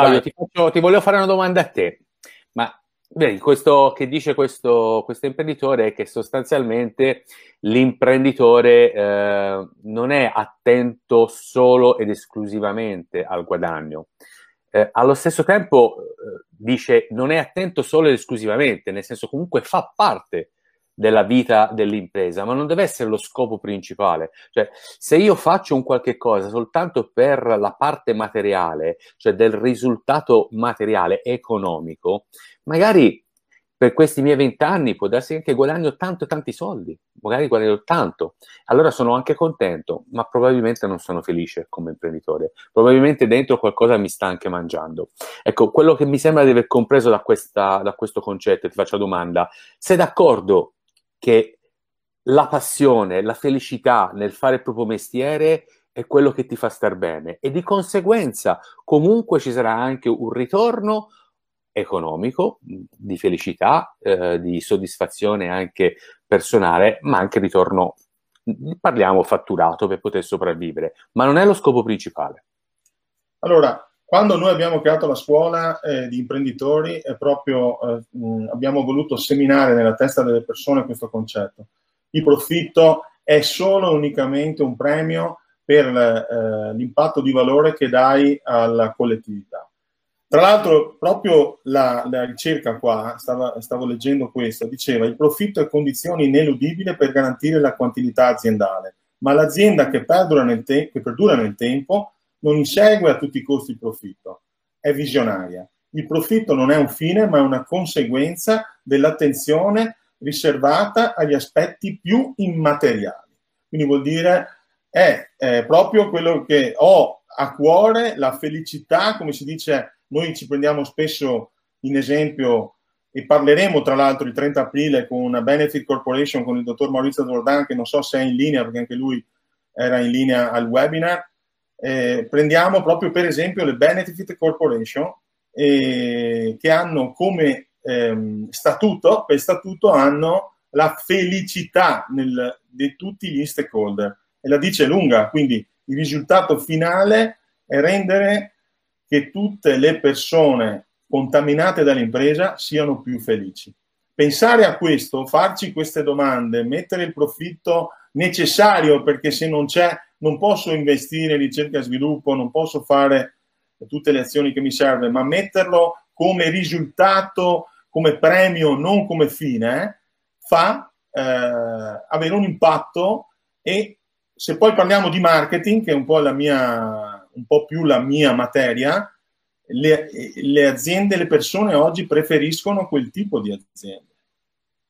Claudio, ti, faccio, ti volevo fare una domanda a te. Ma vedi, questo che dice questo, questo imprenditore è che sostanzialmente l'imprenditore eh, non è attento solo ed esclusivamente al guadagno. Eh, allo stesso tempo eh, dice non è attento solo ed esclusivamente, nel senso comunque fa parte della vita dell'impresa, ma non deve essere lo scopo principale. Cioè, se io faccio un qualche cosa soltanto per la parte materiale, cioè del risultato materiale economico, magari per questi miei vent'anni può darsi che guadagno tanto tanti soldi, magari guadagno tanto, allora sono anche contento, ma probabilmente non sono felice come imprenditore, probabilmente dentro qualcosa mi sta anche mangiando. Ecco, quello che mi sembra di aver compreso da, questa, da questo concetto, ti faccio la domanda, sei d'accordo che la passione, la felicità nel fare il proprio mestiere è quello che ti fa star bene e di conseguenza comunque ci sarà anche un ritorno economico, di felicità, eh, di soddisfazione anche personale, ma anche ritorno, parliamo fatturato per poter sopravvivere, ma non è lo scopo principale. Allora, quando noi abbiamo creato la scuola eh, di imprenditori, proprio, eh, mh, abbiamo voluto seminare nella testa delle persone questo concetto. Il profitto è solo e unicamente un premio per eh, l'impatto di valore che dai alla collettività. Tra l'altro, proprio la, la ricerca qua, stava, stavo leggendo questo, diceva il profitto è condizione ineludibile per garantire la quantità aziendale, ma l'azienda che perdura nel, te- che perdura nel tempo non insegue a tutti i costi il profitto, è visionaria. Il profitto non è un fine, ma è una conseguenza dell'attenzione riservata agli aspetti più immateriali. Quindi vuol dire è, è proprio quello che ho a cuore, la felicità, come si dice, noi ci prendiamo spesso in esempio e parleremo tra l'altro il 30 aprile con una Benefit Corporation con il dottor Maurizio Dordan che non so se è in linea perché anche lui era in linea al webinar eh, prendiamo proprio per esempio le Benefit Corporation eh, che hanno come ehm, statuto, per statuto hanno la felicità nel, di tutti gli stakeholder e la dice lunga, quindi il risultato finale è rendere che tutte le persone contaminate dall'impresa siano più felici. Pensare a questo, farci queste domande, mettere il profitto necessario perché se non c'è non posso investire in ricerca e sviluppo, non posso fare tutte le azioni che mi serve, ma metterlo come risultato, come premio, non come fine, fa eh, avere un impatto e se poi parliamo di marketing, che è un po', la mia, un po più la mia materia, le, le aziende, le persone oggi preferiscono quel tipo di aziende.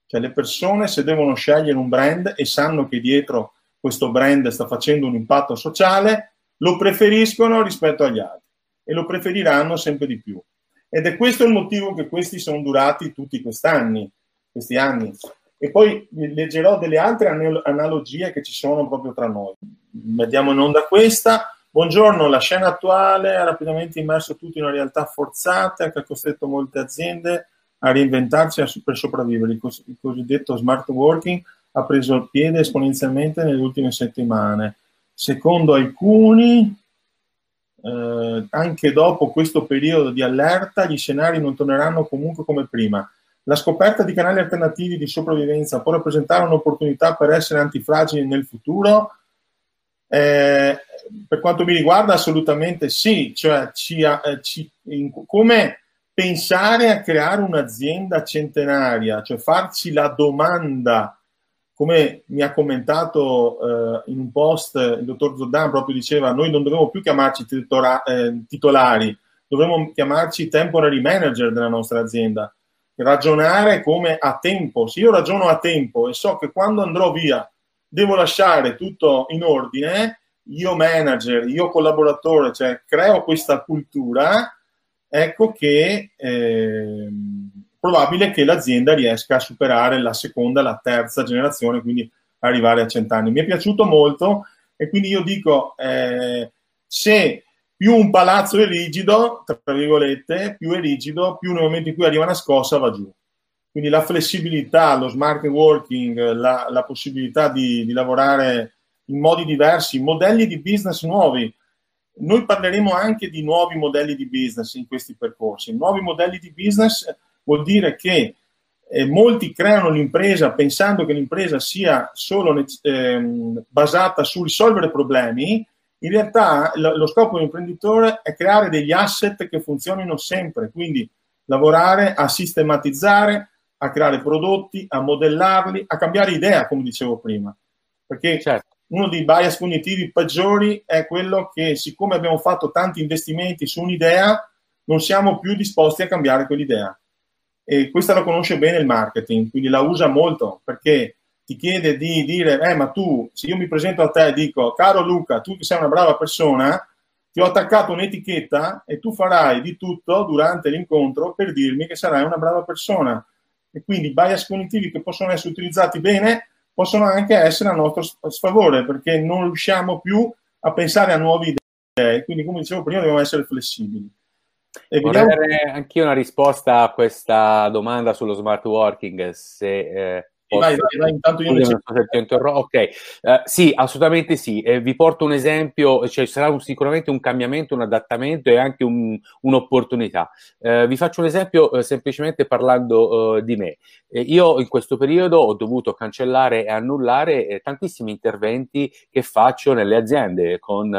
Cioè le persone se devono scegliere un brand e sanno che dietro questo brand sta facendo un impatto sociale, lo preferiscono rispetto agli altri e lo preferiranno sempre di più. Ed è questo il motivo che questi sono durati tutti quest'anni, questi anni. E poi leggerò delle altre analogie che ci sono proprio tra noi. Vediamo in onda questa. Buongiorno, la scena attuale ha rapidamente immerso tutti in una realtà forzata che ha costretto molte aziende a reinventarsi per sopravvivere. Il, cos- il cosiddetto smart working ha preso piede esponenzialmente nelle ultime settimane. Secondo alcuni, eh, anche dopo questo periodo di allerta, gli scenari non torneranno comunque come prima. La scoperta di canali alternativi di sopravvivenza può rappresentare un'opportunità per essere antifragili nel futuro? Eh, per quanto mi riguarda, assolutamente sì. Cioè, ci, eh, ci, in, come pensare a creare un'azienda centenaria, cioè farci la domanda come mi ha commentato eh, in un post il dottor Zordan, proprio diceva, noi non dovremmo più chiamarci titora, eh, titolari, dovremmo chiamarci temporary manager della nostra azienda, ragionare come a tempo. Se io ragiono a tempo e so che quando andrò via devo lasciare tutto in ordine, io manager, io collaboratore, cioè creo questa cultura, ecco che... Eh, probabile che l'azienda riesca a superare la seconda, la terza generazione, quindi arrivare a cent'anni. Mi è piaciuto molto e quindi io dico, eh, se più un palazzo è rigido, tra virgolette, più è rigido, più nel momento in cui arriva una scossa va giù. Quindi la flessibilità, lo smart working, la, la possibilità di, di lavorare in modi diversi, modelli di business nuovi, noi parleremo anche di nuovi modelli di business in questi percorsi. Nuovi modelli di business vuol dire che eh, molti creano l'impresa pensando che l'impresa sia solo eh, basata su risolvere problemi, in realtà lo, lo scopo dell'imprenditore è creare degli asset che funzionino sempre, quindi lavorare a sistematizzare, a creare prodotti, a modellarli, a cambiare idea, come dicevo prima. Perché certo. uno dei bias cognitivi peggiori è quello che siccome abbiamo fatto tanti investimenti su un'idea, non siamo più disposti a cambiare quell'idea. E questa la conosce bene il marketing, quindi la usa molto perché ti chiede di dire, eh ma tu, se io mi presento a te e dico, caro Luca, tu che sei una brava persona, ti ho attaccato un'etichetta e tu farai di tutto durante l'incontro per dirmi che sarai una brava persona. E quindi bias cognitivi che possono essere utilizzati bene possono anche essere a nostro sfavore perché non riusciamo più a pensare a nuove idee. Quindi, come dicevo prima, dobbiamo essere flessibili. E Vorrei vediamo... dare anch'io una risposta a questa domanda sullo smart working, se eh, Vai, vai, vai, intanto io Scusami, so ti interro- Ok, uh, sì, assolutamente sì. Eh, vi porto un esempio, cioè sarà un, sicuramente un cambiamento, un adattamento e anche un, un'opportunità. Uh, vi faccio un esempio uh, semplicemente parlando di me. io in questo periodo ho dovuto cancellare e annullare tantissimi interventi che faccio nelle aziende con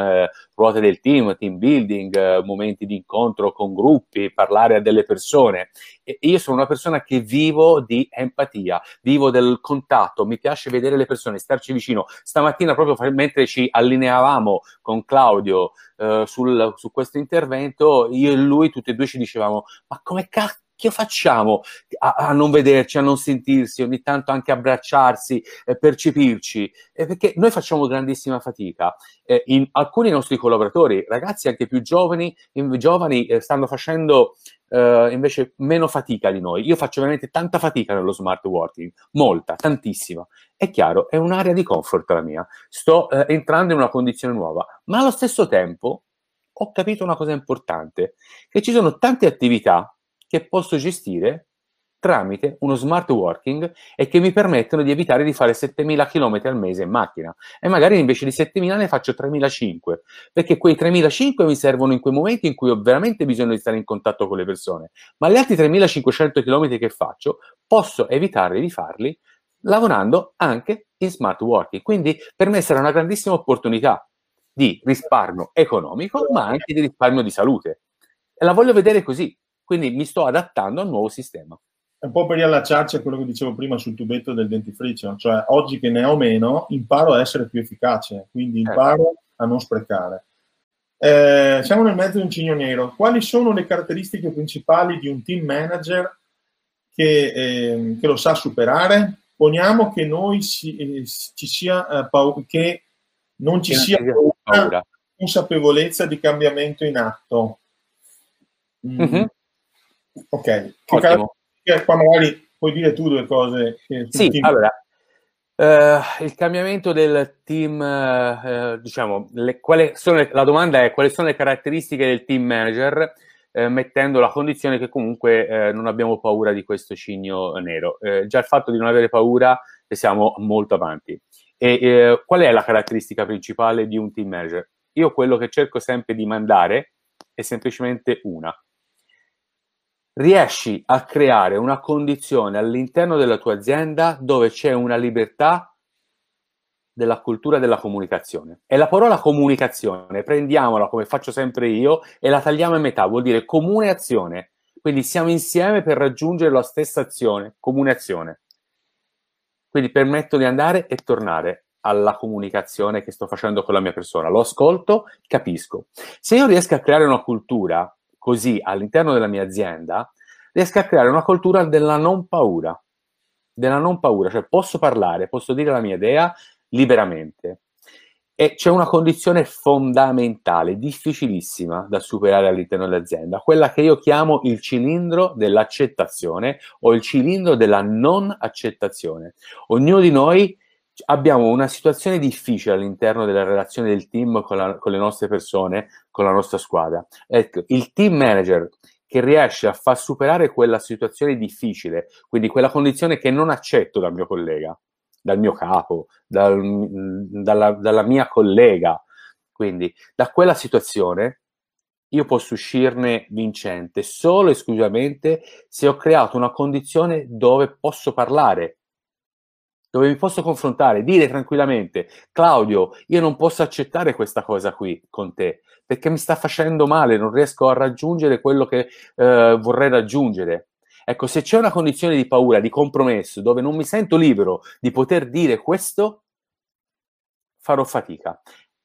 ruote del team, team building, momenti di incontro con gruppi, parlare a delle persone. E io sono una persona che vivo di empatia, vivo del contatto, mi piace vedere le persone, starci vicino. Stamattina, proprio mentre ci allineavamo con Claudio eh, sul, su questo intervento, io e lui tutti e due ci dicevamo: Ma come cazzo? Che facciamo a, a, non vederci, a non sentirsi, ogni tanto anche abbracciarsi, eh, percepirci? Eh, perché noi facciamo grandissima fatica. Eh, in alcuni nostri collaboratori, ragazzi anche più giovani, in, giovani eh, stanno facendo Uh, invece meno fatica di noi. Io faccio veramente tanta fatica nello smart working, molta, tantissima. È chiaro, è un'area di comfort la mia. Sto uh, entrando in una condizione nuova, ma allo stesso tempo ho capito una cosa importante, che ci sono tante attività che posso gestire tramite uno smart working e che mi permettono di evitare di fare 7000 km al mese in macchina. E magari invece di 7000 ne faccio 3500 perché quei 3500 mi servono in quei momenti in cui ho veramente bisogno di stare in contatto con le persone. Ma gli altri 3500 km che faccio posso evitare di farli lavorando anche in smart working. Quindi per me sarà una grandissima opportunità di risparmio economico ma anche di risparmio di salute. E la voglio vedere così quindi mi sto adattando al nuovo sistema. È un po' per riallacciarci a quello che dicevo prima sul tubetto del dentifricio, cioè oggi che ne ho meno, imparo a essere più efficace, quindi certo. imparo a non sprecare. Eh, siamo nel mezzo di un cigno nero. Quali sono le caratteristiche principali di un team manager che, eh, che lo sa superare? Poniamo che noi si, eh, ci sia eh, paura, che non ci sia paura, consapevolezza di cambiamento in atto. Mm. Mm-hmm. Ok, qua magari puoi dire tu due cose. sì, team. allora, uh, il cambiamento del team, uh, diciamo, le, le, la domanda è quali sono le caratteristiche del team manager, uh, mettendo la condizione che comunque non abbiamo paura di questo cigno nero. già il fatto di non avere paura, siamo molto avanti. E qual è la caratteristica principale di un team manager? Io quello che cerco sempre di mandare è semplicemente una riesci a creare una condizione all'interno della tua azienda dove c'è una libertà della cultura della comunicazione. E la parola comunicazione, prendiamola come faccio sempre io e la tagliamo a metà, vuol dire comune azione. Quindi siamo insieme per raggiungere la stessa azione, comune azione. Quindi permetto di andare e tornare alla comunicazione che sto facendo con la mia persona. Lo ascolto, capisco. Se io riesco a creare una cultura così all'interno della mia azienda, riesco a creare una cultura della non paura, della non paura, cioè posso parlare, posso dire la mia idea liberamente. E c'è una condizione fondamentale, difficilissima da superare all'interno dell'azienda, quella che io chiamo il cilindro dell'accettazione o il cilindro della non accettazione. Ognuno di noi abbiamo una situazione difficile all'interno della relazione del team con, la, con le nostre persone, con la nostra squadra. Ecco, il team manager che riesce a far superare quella situazione difficile, quindi quella condizione che non accetto dal mio collega, dal mio capo, dal, dalla, dalla mia collega, Quindi da quella situazione io posso uscirne vincente solo e esclusivamente se ho creato una condizione dove posso parlare, dove mi posso confrontare, dire tranquillamente, Claudio, io non posso accettare questa cosa qui con te, perché mi sta facendo male, non riesco a raggiungere quello che eh, vorrei raggiungere. Ecco, se c'è una condizione di paura, di compromesso, dove non mi sento libero di poter dire questo, farò fatica.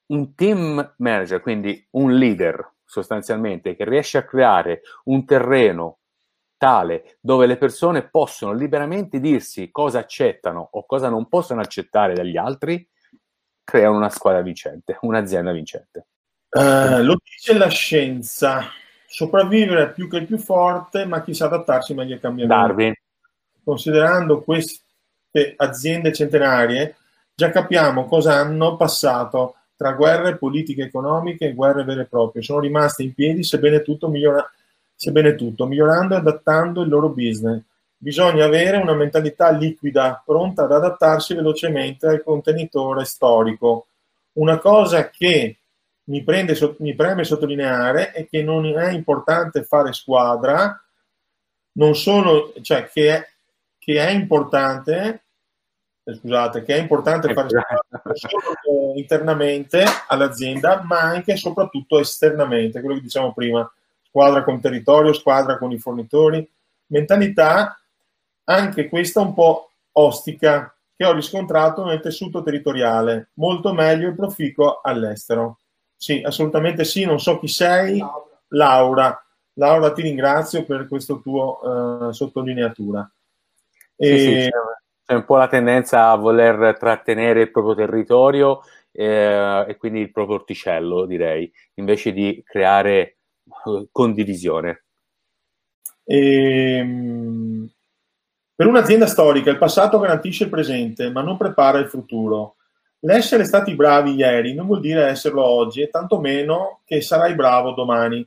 Un team manager, quindi un leader sostanzialmente, che riesce a creare un terreno tale dove le persone possono liberamente dirsi cosa accettano o cosa non possono accettare dagli altri, creano una squadra vincente, un'azienda vincente. Uh, lo dice la scienza, sopravvivere più che il più forte, ma chi sa adattarsi meglio ai cambiamenti. Darwin. Considerando queste aziende centenarie, già capiamo cosa hanno passato tra guerre, politiche economiche e guerre vere e proprie. Sono rimaste in piedi sebbene tutto, migliora- sebbene tutto migliorando e adattando il loro business. Bisogna avere una mentalità liquida, pronta ad adattarsi velocemente al contenitore storico. Una cosa che mi, prende, mi preme sottolineare è che non è importante fare squadra, non solo, cioè che è, che è importante eh, scusate, che è importante fare non solo eh, internamente all'azienda, ma anche e soprattutto esternamente, quello che diciamo prima, squadra con territorio, squadra con i fornitori, mentalità anche questa un po' ostica che ho riscontrato nel tessuto territoriale, molto meglio e proficuo all'estero. Sì, assolutamente sì, non so chi sei, Laura. Laura, ti ringrazio per questa tua uh, sottolineatura. E... Sì, sì, c'è un po' la tendenza a voler trattenere il proprio territorio eh, e quindi il proprio orticello, direi, invece di creare condivisione. E, ehm, per un'azienda storica il passato garantisce il presente, ma non prepara il futuro. L'essere stati bravi ieri non vuol dire esserlo oggi e tantomeno che sarai bravo domani.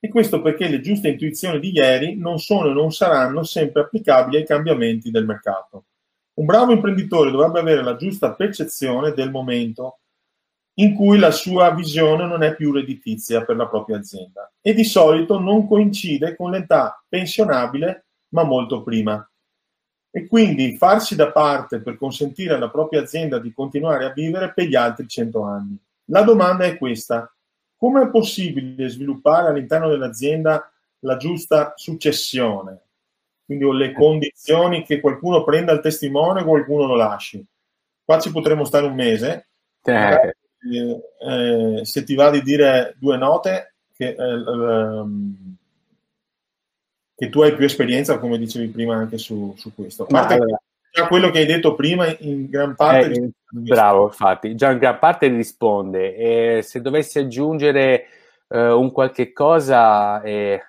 E questo perché le giuste intuizioni di ieri non sono e non saranno sempre applicabili ai cambiamenti del mercato. Un bravo imprenditore dovrebbe avere la giusta percezione del momento in cui la sua visione non è più redditizia per la propria azienda e di solito non coincide con l'età pensionabile ma molto prima. E quindi farsi da parte per consentire alla propria azienda di continuare a vivere per gli altri 100 anni. La domanda è questa. Come è possibile sviluppare all'interno dell'azienda la giusta successione? quindi le condizioni che qualcuno prenda il testimone e qualcuno lo lasci. Qua ci potremmo stare un mese. Eh. Eh, se ti va di dire due note, che, eh, ehm, che, tu hai più esperienza, come dicevi prima, anche su, su questo. A parte allora, già quello che hai detto prima, in gran parte. Eh, bravo, infatti, già in gran parte risponde. E se dovessi aggiungere eh, un qualche cosa eh,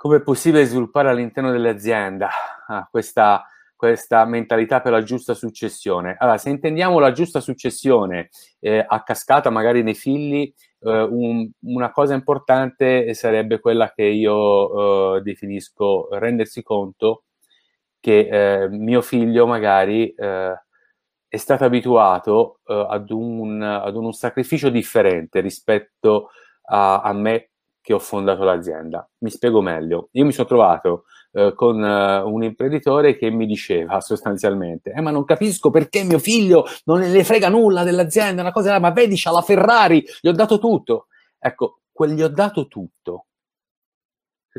come è possibile sviluppare all'interno dell'azienda ah, questa, questa, mentalità per la giusta successione? Allora, se intendiamo la giusta successione eh, a cascata, magari nei figli, eh, un, una cosa importante sarebbe quella che io eh, definisco rendersi conto che eh, mio figlio magari eh, è stato abituato eh, ad un, ad, un, sacrificio differente rispetto a, a me che ho fondato l'azienda. Mi spiego meglio. Io mi sono trovato eh, con uh, un imprenditore che mi diceva sostanzialmente: eh, Ma non capisco perché mio figlio non ne frega nulla dell'azienda, una cosa, ma vedi, c'ha la Ferrari, gli ho dato tutto. Ecco, quel gli ho dato tutto,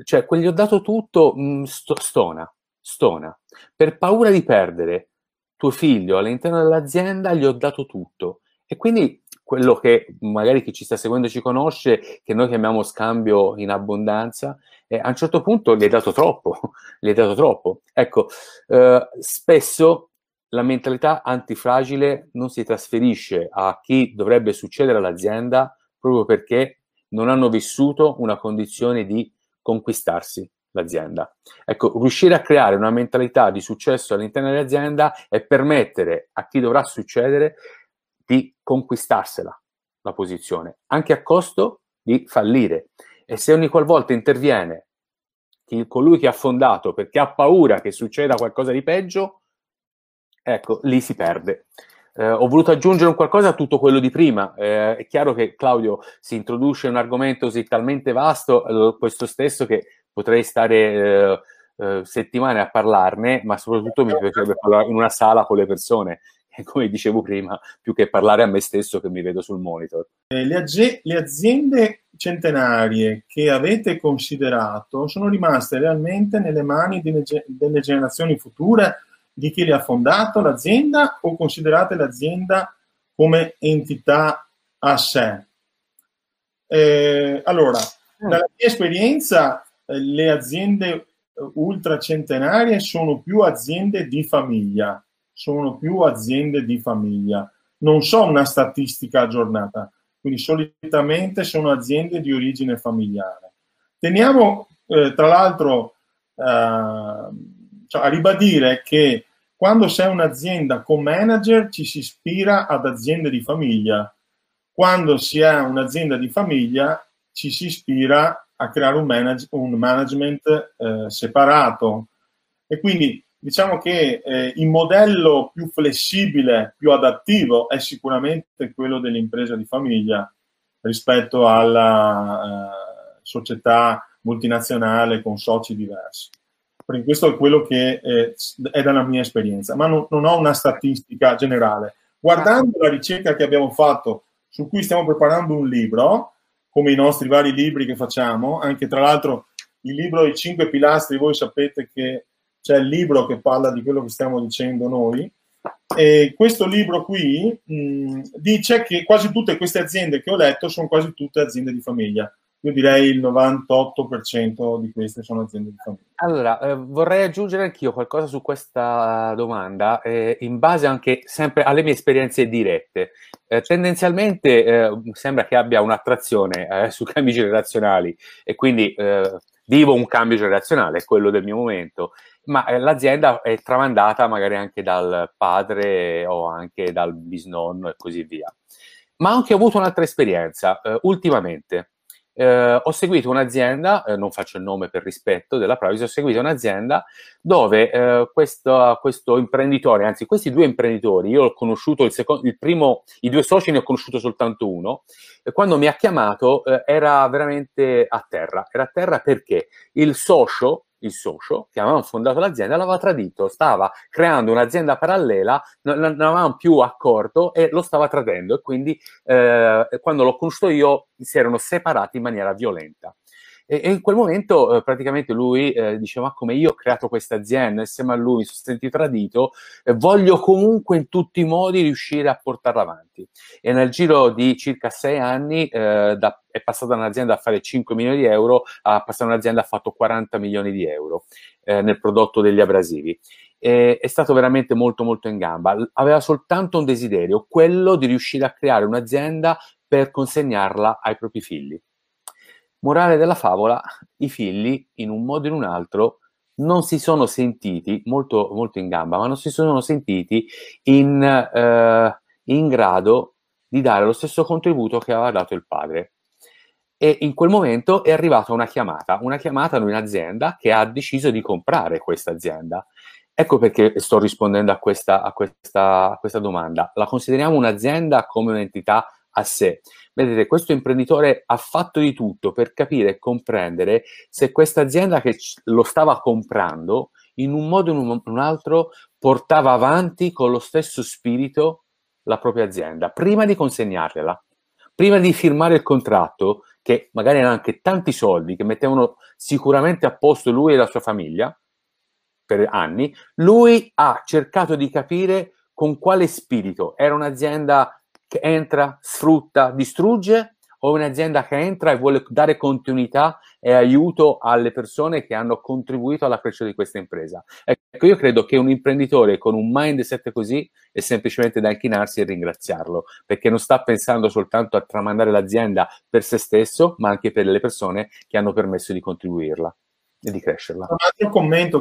cioè quel gli ho dato tutto mh, mm, sto, stona, stona. Per paura di perdere tuo figlio all'interno dell'azienda, gli ho dato tutto. E quindi quello che magari chi ci sta seguendo ci conosce, che noi chiamiamo scambio in abbondanza, e a un certo punto gli hai dato troppo, gli hai dato troppo. Ecco, eh, spesso la mentalità antifragile non si trasferisce a chi dovrebbe succedere all'azienda proprio perché non hanno vissuto una condizione di conquistarsi l'azienda. Ecco, riuscire a creare una mentalità di successo all'interno dell'azienda e permettere a chi dovrà succedere di conquistarsela la posizione, anche a costo di fallire. E se ogni qualvolta interviene chi, colui che ha fondato perché ha paura che succeda qualcosa di peggio, ecco, lì si perde. eh, ho voluto aggiungere un qualcosa a tutto quello di prima. Eh, è chiaro che Claudio si introduce un argomento così talmente vasto, eh, questo stesso, che potrei stare eh, eh, settimane a parlarne, ma soprattutto mi piacerebbe parlare in una sala con le persone. Come dicevo prima, più che parlare a me stesso che mi vedo sul monitor. Eh, le, ag- le aziende centenarie che avete considerato sono rimaste realmente nelle mani delle, delle generazioni future di chi le ha fondato l'azienda o considerate l'azienda come entità a sé? Eh, allora, mm. dalla mia esperienza, eh, le aziende eh, ultracentenarie sono più aziende di famiglia, sono più aziende di famiglia. Non so una statistica aggiornata, quindi solitamente sono aziende di origine familiare. Teniamo, eh, tra l'altro, eh, cioè, a ribadire che quando sei un'azienda con manager ci si ispira ad aziende di famiglia, quando si è un'azienda di famiglia ci si ispira a creare un, manage- un management eh, separato. E quindi diciamo che eh, il modello più flessibile, più adattivo è sicuramente quello dell'impresa di famiglia rispetto alla eh, società multinazionale con soci diversi perché questo è quello che eh, è dalla mia esperienza, ma non, non, ho una statistica generale. Guardando la ricerca che abbiamo fatto, su cui stiamo preparando un libro, come i nostri vari libri che facciamo, anche tra l'altro il libro I cinque pilastri, voi sapete che c'è il libro che parla di quello che stiamo dicendo noi, e questo libro qui mh, dice che quasi tutte queste aziende che ho letto sono quasi tutte aziende di famiglia io direi il 98% di queste sono aziende di famiglia. Allora, eh, vorrei aggiungere anch'io qualcosa su questa domanda, eh, in base anche sempre alle mie esperienze dirette. Eh, tendenzialmente eh, sembra che abbia un'attrazione eh, su cambi generazionali e quindi eh, vivo un cambio generazionale, quello del mio momento, ma l'azienda è tramandata magari anche dal padre o anche dal bisnonno e così via. Ma ho anche avuto un'altra esperienza ultimamente eh, ho seguito un'azienda, eh, non faccio il nome per rispetto della privacy, ho seguito un'azienda dove eh, questo, questo, imprenditore, anzi questi due imprenditori, io ho conosciuto il, secondo, il primo, i due soci ne ho conosciuto soltanto uno, e quando mi ha chiamato eh, era veramente a terra, era a terra perché il socio il socio che avevamo fondato l'azienda l'aveva tradito, stava creando un'azienda parallela, non, non avevamo più accordo e lo stava tradendo e quindi eh, quando l'ho conosciuto io si erano separati in maniera violenta. E, e in quel momento eh, praticamente lui eh, diceva: Ma come io ho creato questa azienda insieme a lui, mi sono sentito tradito, eh, voglio comunque in tutti i modi riuscire a portarla avanti. E nel giro di circa sei anni eh, da, è passata un'azienda a fare 5 milioni di euro, a passare un'azienda a fatto 40 milioni di euro eh, nel prodotto degli abrasivi. È stato veramente molto molto in gamba. Aveva soltanto un desiderio, quello di riuscire a creare un'azienda per consegnarla ai propri figli. Morale della favola, i figli, in un modo o in un altro, non si sono sentiti, molto, molto in gamba, ma non si sono sentiti in, eh, in grado di dare lo stesso contributo che aveva dato il padre. E in quel momento è arrivata una chiamata, una chiamata in un'azienda che ha deciso di comprare questa azienda. Ecco perché sto rispondendo a questa, a questa, a questa domanda. La consideriamo un'azienda come un'entità a sé. Vedete, questo imprenditore ha fatto di tutto per capire e comprendere se questa azienda che lo stava comprando, in un modo o in un altro, portava avanti con lo stesso spirito la propria azienda, prima di consegnargliela, prima di firmare il contratto, che magari erano anche tanti soldi che mettevano sicuramente a posto lui e la sua famiglia per anni, lui ha cercato di capire con quale spirito era un'azienda che entra, sfrutta, distrugge o un'azienda che entra e vuole dare continuità e aiuto alle persone che hanno contribuito alla crescita di questa impresa. Ecco, io credo che un imprenditore con un mindset così è semplicemente da inchinarsi e ringraziarlo, perché non sta pensando soltanto a tramandare l'azienda per se stesso, ma anche per le persone che hanno permesso di contribuirla e di crescerla. Un altro commento